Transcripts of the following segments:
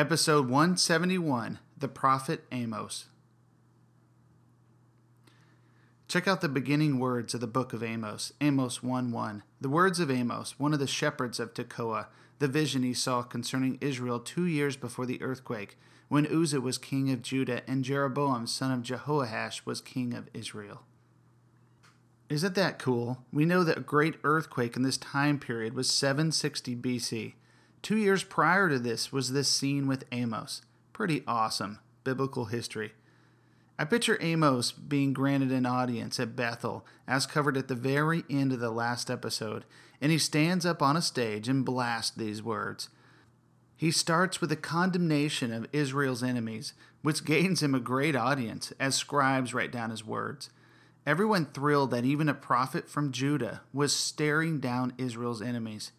Episode 171 The Prophet Amos. Check out the beginning words of the book of Amos, Amos 1 1. The words of Amos, one of the shepherds of Tekoa, the vision he saw concerning Israel two years before the earthquake, when Uzziah was king of Judah and Jeroboam, son of Jehoash, was king of Israel. Isn't that cool? We know that a great earthquake in this time period was 760 BC. Two years prior to this was this scene with Amos. Pretty awesome biblical history. I picture Amos being granted an audience at Bethel, as covered at the very end of the last episode, and he stands up on a stage and blasts these words. He starts with a condemnation of Israel's enemies, which gains him a great audience, as scribes write down his words. Everyone thrilled that even a prophet from Judah was staring down Israel's enemies.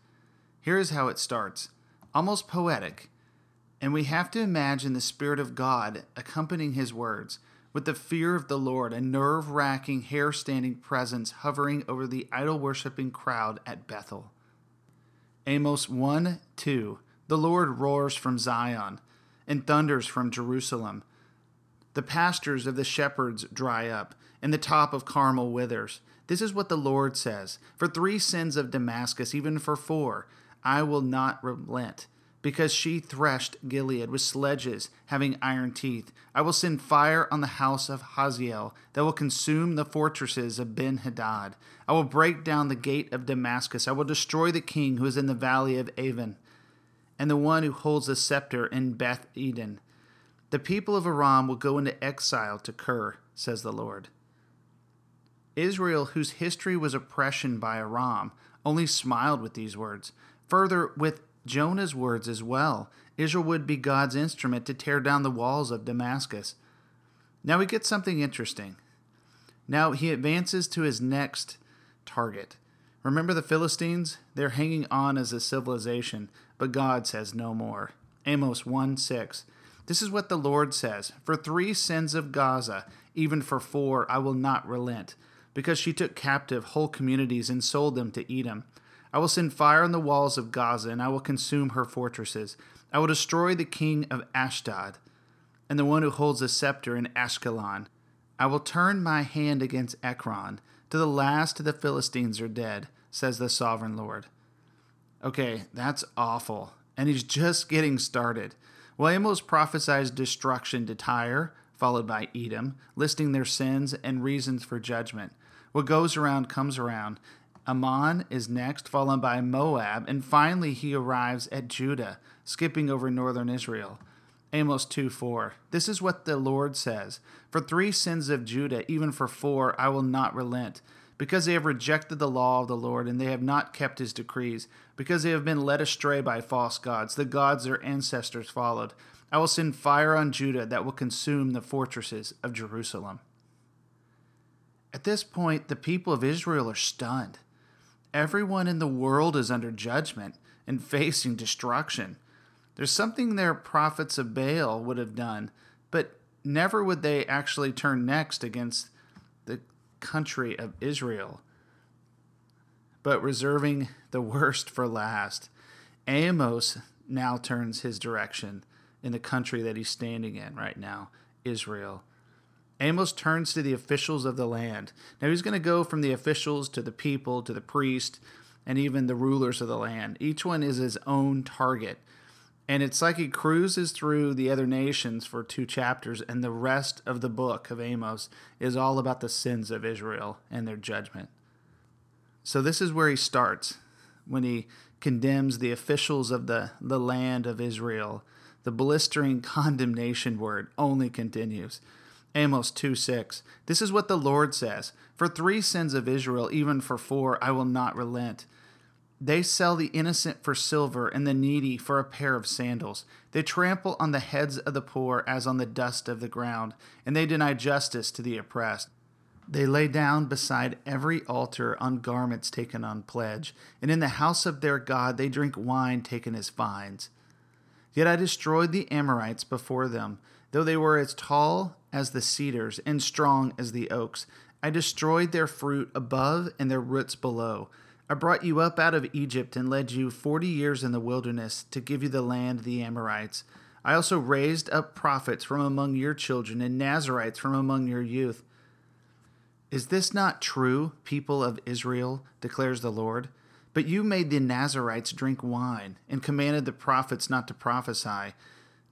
Here is how it starts almost poetic, and we have to imagine the Spirit of God accompanying his words with the fear of the Lord, a nerve wracking, hair standing presence hovering over the idol worshiping crowd at Bethel. Amos 1 2 The Lord roars from Zion and thunders from Jerusalem. The pastures of the shepherds dry up, and the top of Carmel withers. This is what the Lord says For three sins of Damascus, even for four, I will not relent. Because she threshed Gilead with sledges having iron teeth, I will send fire on the house of Hazael that will consume the fortresses of Ben Hadad. I will break down the gate of Damascus. I will destroy the king who is in the valley of Aven, and the one who holds the scepter in Beth Eden. The people of Aram will go into exile to Kir, says the Lord. Israel, whose history was oppression by Aram, only smiled with these words. Further, with Jonah's words as well, Israel would be God's instrument to tear down the walls of Damascus. Now we get something interesting. Now he advances to his next target. Remember the Philistines? They're hanging on as a civilization, but God says no more. Amos 1 6. This is what the Lord says For three sins of Gaza, even for four, I will not relent, because she took captive whole communities and sold them to Edom. I will send fire on the walls of Gaza, and I will consume her fortresses. I will destroy the king of Ashdod, and the one who holds the scepter in Ashkelon. I will turn my hand against Ekron. To the last of the Philistines are dead, says the sovereign Lord. Okay, that's awful. And he's just getting started. Well, Amos prophesies destruction to Tyre, followed by Edom, listing their sins and reasons for judgment. What goes around comes around. Ammon is next, followed by Moab, and finally he arrives at Judah, skipping over northern Israel. Amos 2 4. This is what the Lord says For three sins of Judah, even for four, I will not relent. Because they have rejected the law of the Lord, and they have not kept his decrees, because they have been led astray by false gods, the gods their ancestors followed, I will send fire on Judah that will consume the fortresses of Jerusalem. At this point, the people of Israel are stunned. Everyone in the world is under judgment and facing destruction. There's something their prophets of Baal would have done, but never would they actually turn next against the country of Israel, but reserving the worst for last. Amos now turns his direction in the country that he's standing in right now, Israel. Amos turns to the officials of the land. Now he's going to go from the officials to the people to the priest and even the rulers of the land. Each one is his own target. And it's like he cruises through the other nations for two chapters, and the rest of the book of Amos is all about the sins of Israel and their judgment. So, this is where he starts when he condemns the officials of the, the land of Israel. The blistering condemnation word only continues. Amos 2 6. This is what the Lord says For three sins of Israel, even for four, I will not relent. They sell the innocent for silver and the needy for a pair of sandals. They trample on the heads of the poor as on the dust of the ground, and they deny justice to the oppressed. They lay down beside every altar on garments taken on pledge, and in the house of their God they drink wine taken as fines. Yet I destroyed the Amorites before them, though they were as tall as the cedars and strong as the oaks. I destroyed their fruit above and their roots below. I brought you up out of Egypt and led you forty years in the wilderness to give you the land of the Amorites. I also raised up prophets from among your children and Nazarites from among your youth. Is this not true, people of Israel? declares the Lord. But you made the Nazarites drink wine and commanded the prophets not to prophesy.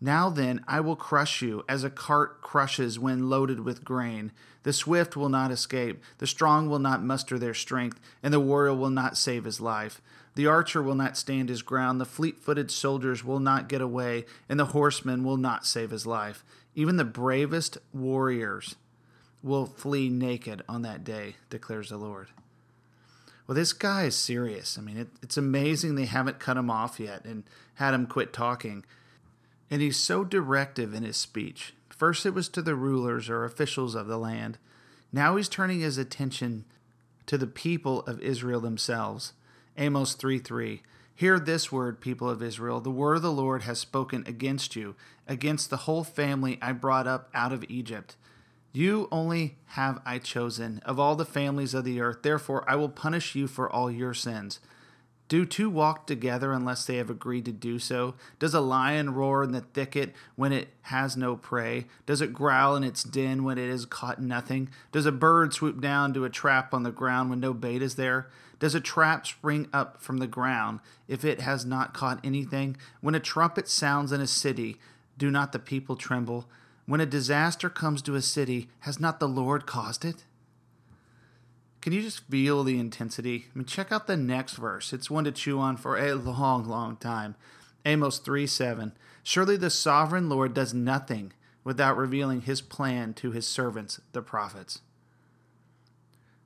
Now then, I will crush you as a cart crushes when loaded with grain. The swift will not escape, the strong will not muster their strength, and the warrior will not save his life. The archer will not stand his ground, the fleet footed soldiers will not get away, and the horseman will not save his life. Even the bravest warriors will flee naked on that day, declares the Lord. Well, this guy is serious. I mean, it, it's amazing they haven't cut him off yet and had him quit talking. And he's so directive in his speech. First, it was to the rulers or officials of the land. Now he's turning his attention to the people of Israel themselves. Amos 3 3. Hear this word, people of Israel. The word of the Lord has spoken against you, against the whole family I brought up out of Egypt. You only have I chosen of all the families of the earth. Therefore, I will punish you for all your sins. Do two walk together unless they have agreed to do so? Does a lion roar in the thicket when it has no prey? Does it growl in its den when it has caught nothing? Does a bird swoop down to a trap on the ground when no bait is there? Does a trap spring up from the ground if it has not caught anything? When a trumpet sounds in a city, do not the people tremble? When a disaster comes to a city, has not the Lord caused it? Can you just feel the intensity? I mean, check out the next verse. It's one to chew on for a long, long time. Amos 3 7. Surely the sovereign Lord does nothing without revealing his plan to his servants, the prophets.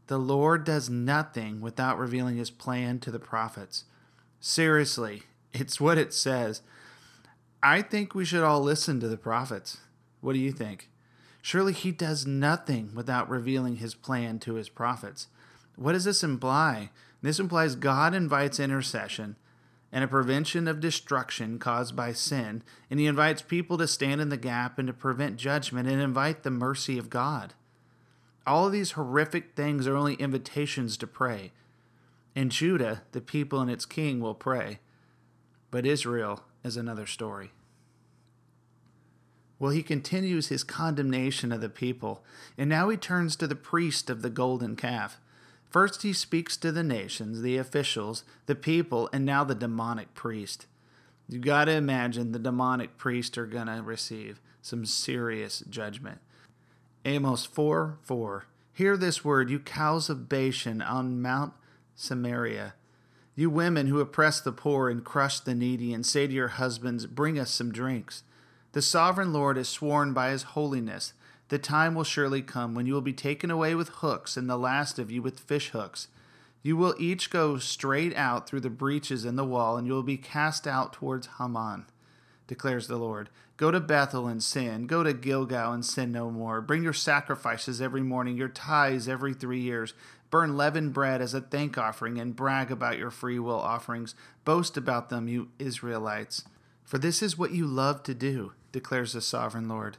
The Lord does nothing without revealing his plan to the prophets. Seriously, it's what it says. I think we should all listen to the prophets. What do you think? Surely he does nothing without revealing his plan to his prophets. What does this imply? This implies God invites intercession and a prevention of destruction caused by sin, and he invites people to stand in the gap and to prevent judgment and invite the mercy of God. All of these horrific things are only invitations to pray. In Judah, the people and its king will pray, but Israel is another story. Well, he continues his condemnation of the people, and now he turns to the priest of the golden calf. First, he speaks to the nations, the officials, the people, and now the demonic priest. You got to imagine the demonic priest are going to receive some serious judgment. Amos 4 4. Hear this word, you cows of Bashan on Mount Samaria. You women who oppress the poor and crush the needy, and say to your husbands, Bring us some drinks. The sovereign Lord has sworn by his holiness, the time will surely come when you will be taken away with hooks, and the last of you with fish hooks. You will each go straight out through the breaches in the wall, and you will be cast out towards Harmon, declares the Lord. Go to Bethel and sin. Go to Gilgal and sin no more. Bring your sacrifices every morning, your tithes every three years. Burn leavened bread as a thank offering, and brag about your freewill offerings. Boast about them, you Israelites. For this is what you love to do declares the sovereign Lord.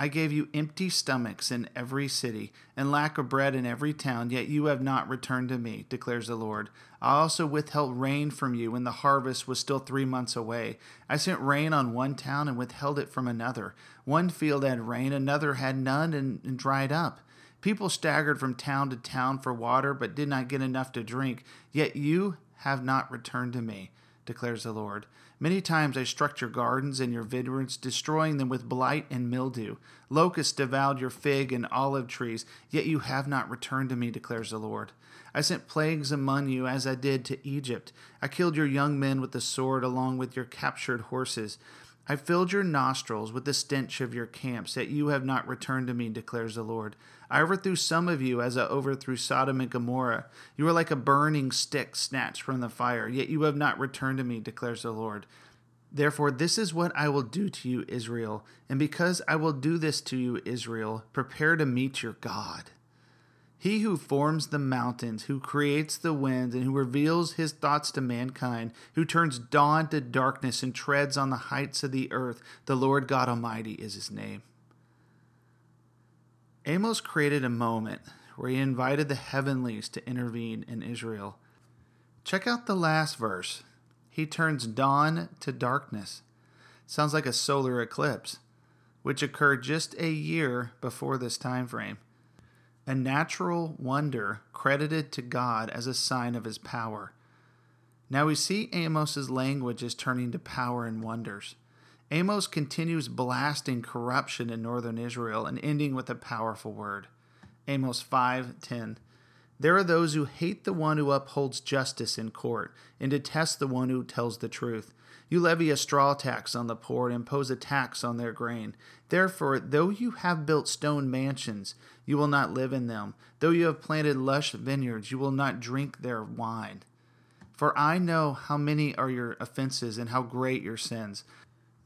I gave you empty stomachs in every city, and lack of bread in every town, yet you have not returned to me, declares the Lord. I also withheld rain from you when the harvest was still three months away. I sent rain on one town and withheld it from another. One field had rain, another had none and, and dried up. People staggered from town to town for water, but did not get enough to drink. Yet you have not returned to me, declares the Lord. Many times I struck your gardens and your vineyards, destroying them with blight and mildew. Locusts devoured your fig and olive trees, yet you have not returned to me, declares the Lord. I sent plagues among you as I did to Egypt. I killed your young men with the sword along with your captured horses. I filled your nostrils with the stench of your camps, yet you have not returned to me, declares the Lord. I overthrew some of you as I overthrew Sodom and Gomorrah. You are like a burning stick snatched from the fire, yet you have not returned to me, declares the Lord. Therefore, this is what I will do to you, Israel. And because I will do this to you, Israel, prepare to meet your God. He who forms the mountains, who creates the winds, and who reveals his thoughts to mankind, who turns dawn to darkness and treads on the heights of the earth, the Lord God Almighty is his name. Amos created a moment where he invited the heavenlies to intervene in Israel. Check out the last verse. He turns dawn to darkness. Sounds like a solar eclipse, which occurred just a year before this time frame a natural wonder credited to God as a sign of his power. Now we see Amos's language is turning to power and wonders. Amos continues blasting corruption in northern Israel and ending with a powerful word. Amos 5:10 There are those who hate the one who upholds justice in court and detest the one who tells the truth. You levy a straw tax on the poor and impose a tax on their grain. Therefore, though you have built stone mansions, you will not live in them. Though you have planted lush vineyards, you will not drink their wine. For I know how many are your offenses and how great your sins.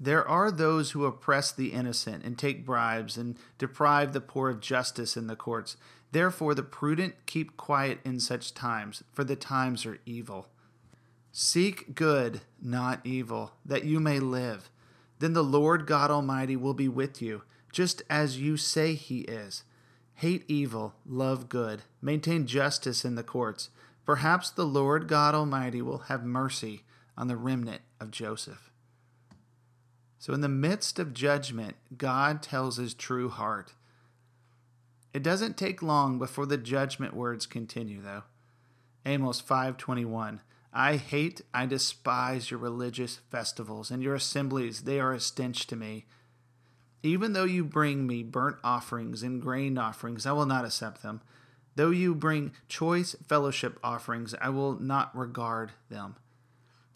There are those who oppress the innocent and take bribes and deprive the poor of justice in the courts. Therefore, the prudent keep quiet in such times, for the times are evil. Seek good, not evil, that you may live. Then the Lord God Almighty will be with you, just as you say he is. Hate evil, love good, maintain justice in the courts. Perhaps the Lord God Almighty will have mercy on the remnant of Joseph. So, in the midst of judgment, God tells his true heart. It doesn't take long before the judgment words continue, though. Amos 5:21 I hate, I despise your religious festivals and your assemblies. They are a stench to me. Even though you bring me burnt offerings and grain offerings, I will not accept them. Though you bring choice fellowship offerings, I will not regard them.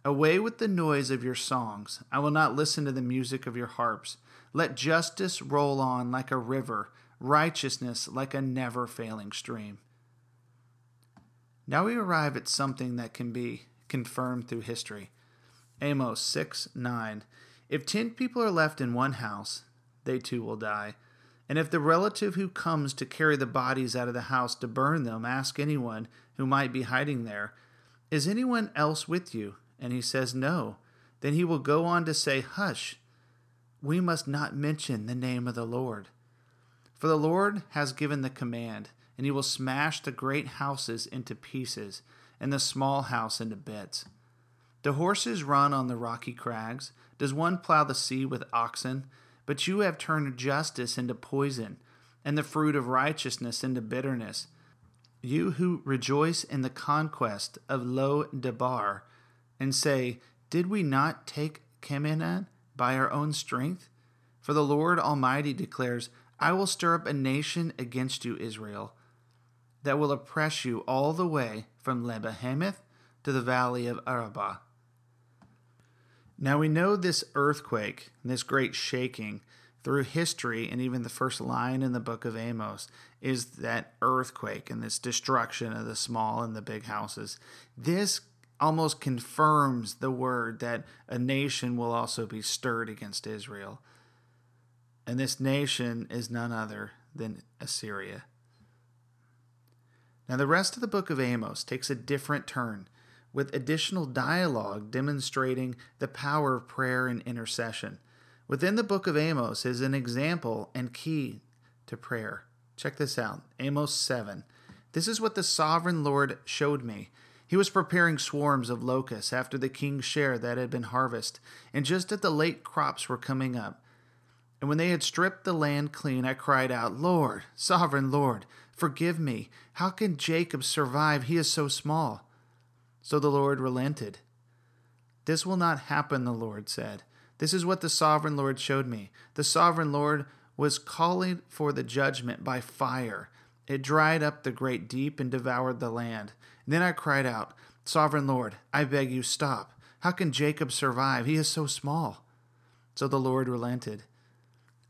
Away with the noise of your songs. I will not listen to the music of your harps. Let justice roll on like a river, righteousness like a never failing stream. Now we arrive at something that can be confirmed through history. Amos 6 9. If ten people are left in one house, they too will die. And if the relative who comes to carry the bodies out of the house to burn them ask anyone who might be hiding there, Is anyone else with you? And he says, No. Then he will go on to say, Hush, we must not mention the name of the Lord. For the Lord has given the command and he will smash the great houses into pieces and the small house into bits. Do horses run on the rocky crags? Does one plow the sea with oxen? But you have turned justice into poison, and the fruit of righteousness into bitterness. You who rejoice in the conquest of Lo Debar, and say, Did we not take Karnaim by our own strength? For the Lord Almighty declares, I will stir up a nation against you, Israel that will oppress you all the way from Lebo Hamath to the valley of Arabah. Now we know this earthquake, this great shaking, through history and even the first line in the book of Amos is that earthquake and this destruction of the small and the big houses. This almost confirms the word that a nation will also be stirred against Israel. And this nation is none other than Assyria. Now, the rest of the book of Amos takes a different turn, with additional dialogue demonstrating the power of prayer and intercession. Within the book of Amos is an example and key to prayer. Check this out Amos 7. This is what the sovereign Lord showed me. He was preparing swarms of locusts after the king's share that had been harvested, and just as the late crops were coming up. And when they had stripped the land clean, I cried out, Lord, sovereign Lord, Forgive me. How can Jacob survive? He is so small. So the Lord relented. This will not happen, the Lord said. This is what the sovereign Lord showed me. The sovereign Lord was calling for the judgment by fire. It dried up the great deep and devoured the land. Then I cried out, Sovereign Lord, I beg you, stop. How can Jacob survive? He is so small. So the Lord relented.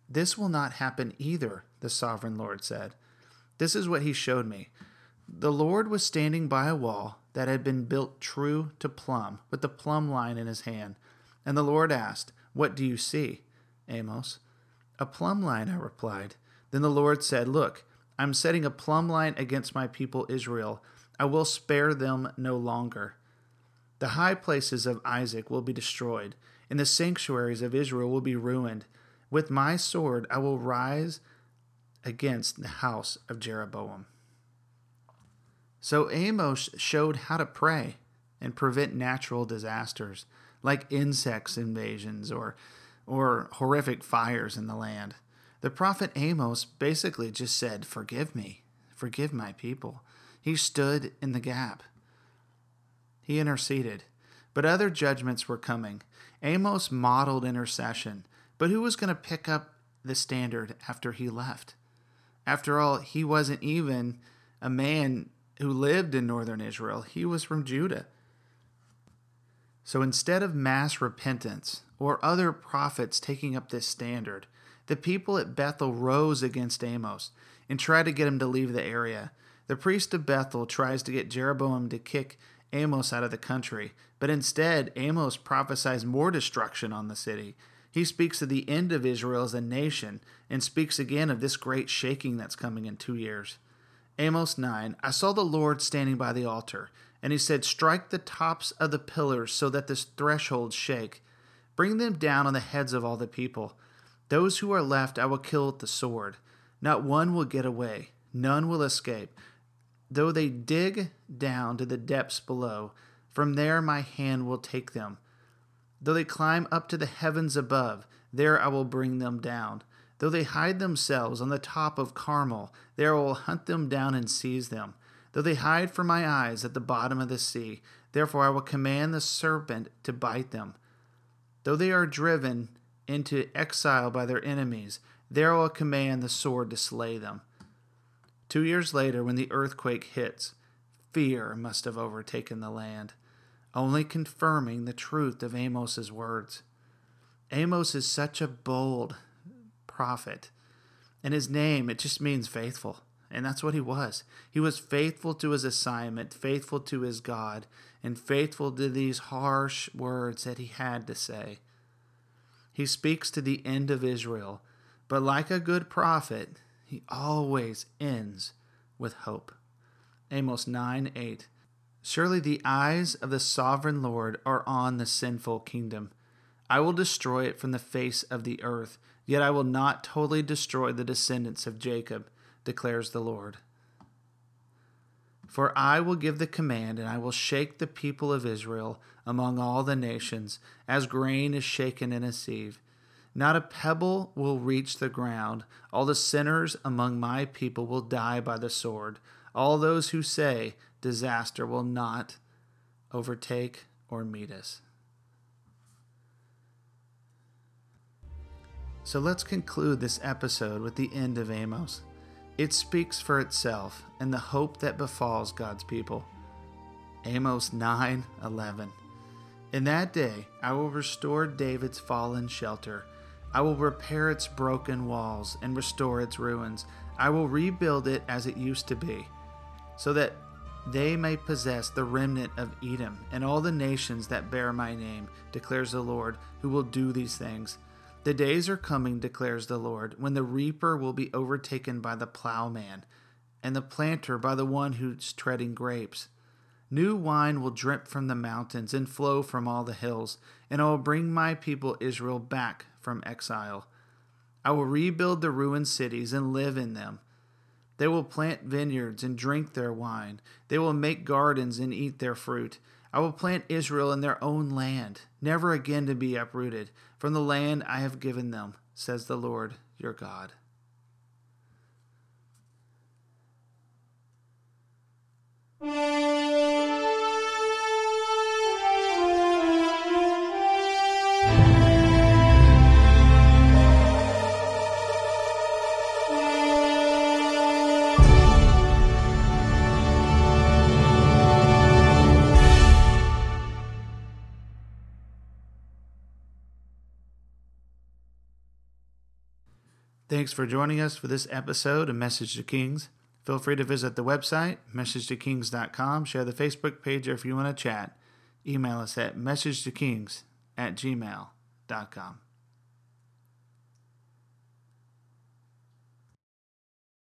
This will not happen either, the sovereign Lord said. This is what he showed me. The Lord was standing by a wall that had been built true to plumb, with the plumb line in his hand. And the Lord asked, What do you see, Amos? A plumb line, I replied. Then the Lord said, Look, I'm setting a plumb line against my people Israel. I will spare them no longer. The high places of Isaac will be destroyed, and the sanctuaries of Israel will be ruined. With my sword I will rise against the house of Jeroboam. So Amos showed how to pray and prevent natural disasters like insects invasions or or horrific fires in the land. The prophet Amos basically just said, "Forgive me. Forgive my people." He stood in the gap. He interceded. But other judgments were coming. Amos modeled intercession. But who was going to pick up the standard after he left? After all, he wasn't even a man who lived in northern Israel, he was from Judah. So instead of mass repentance or other prophets taking up this standard, the people at Bethel rose against Amos and tried to get him to leave the area. The priest of Bethel tries to get Jeroboam to kick Amos out of the country, but instead Amos prophesies more destruction on the city. He speaks of the end of Israel as a nation and speaks again of this great shaking that's coming in two years. Amos 9 I saw the Lord standing by the altar, and he said, Strike the tops of the pillars so that the thresholds shake. Bring them down on the heads of all the people. Those who are left I will kill with the sword. Not one will get away, none will escape. Though they dig down to the depths below, from there my hand will take them. Though they climb up to the heavens above, there I will bring them down. Though they hide themselves on the top of Carmel, there I will hunt them down and seize them. Though they hide from my eyes at the bottom of the sea, therefore I will command the serpent to bite them. Though they are driven into exile by their enemies, there I will command the sword to slay them. Two years later, when the earthquake hits, fear must have overtaken the land only confirming the truth of Amos's words. Amos is such a bold prophet. And his name, it just means faithful. And that's what he was. He was faithful to his assignment, faithful to his God, and faithful to these harsh words that he had to say. He speaks to the end of Israel, but like a good prophet, he always ends with hope. Amos 9 8. Surely the eyes of the sovereign Lord are on the sinful kingdom. I will destroy it from the face of the earth, yet I will not totally destroy the descendants of Jacob, declares the Lord. For I will give the command, and I will shake the people of Israel among all the nations, as grain is shaken in a sieve. Not a pebble will reach the ground. All the sinners among my people will die by the sword. All those who say, disaster will not overtake or meet us. So let's conclude this episode with the end of Amos. It speaks for itself and the hope that befalls God's people. Amos 9:11. In that day I will restore David's fallen shelter. I will repair its broken walls and restore its ruins. I will rebuild it as it used to be, so that they may possess the remnant of Edom and all the nations that bear my name, declares the Lord, who will do these things. The days are coming, declares the Lord, when the reaper will be overtaken by the plowman, and the planter by the one who's treading grapes. New wine will drip from the mountains and flow from all the hills, and I will bring my people Israel back from exile. I will rebuild the ruined cities and live in them. They will plant vineyards and drink their wine. They will make gardens and eat their fruit. I will plant Israel in their own land, never again to be uprooted from the land I have given them, says the Lord your God. Thanks for joining us for this episode of Message to Kings. Feel free to visit the website, messagetokings.com, share the Facebook page, or if you want to chat, email us at messagetokings at gmail.com.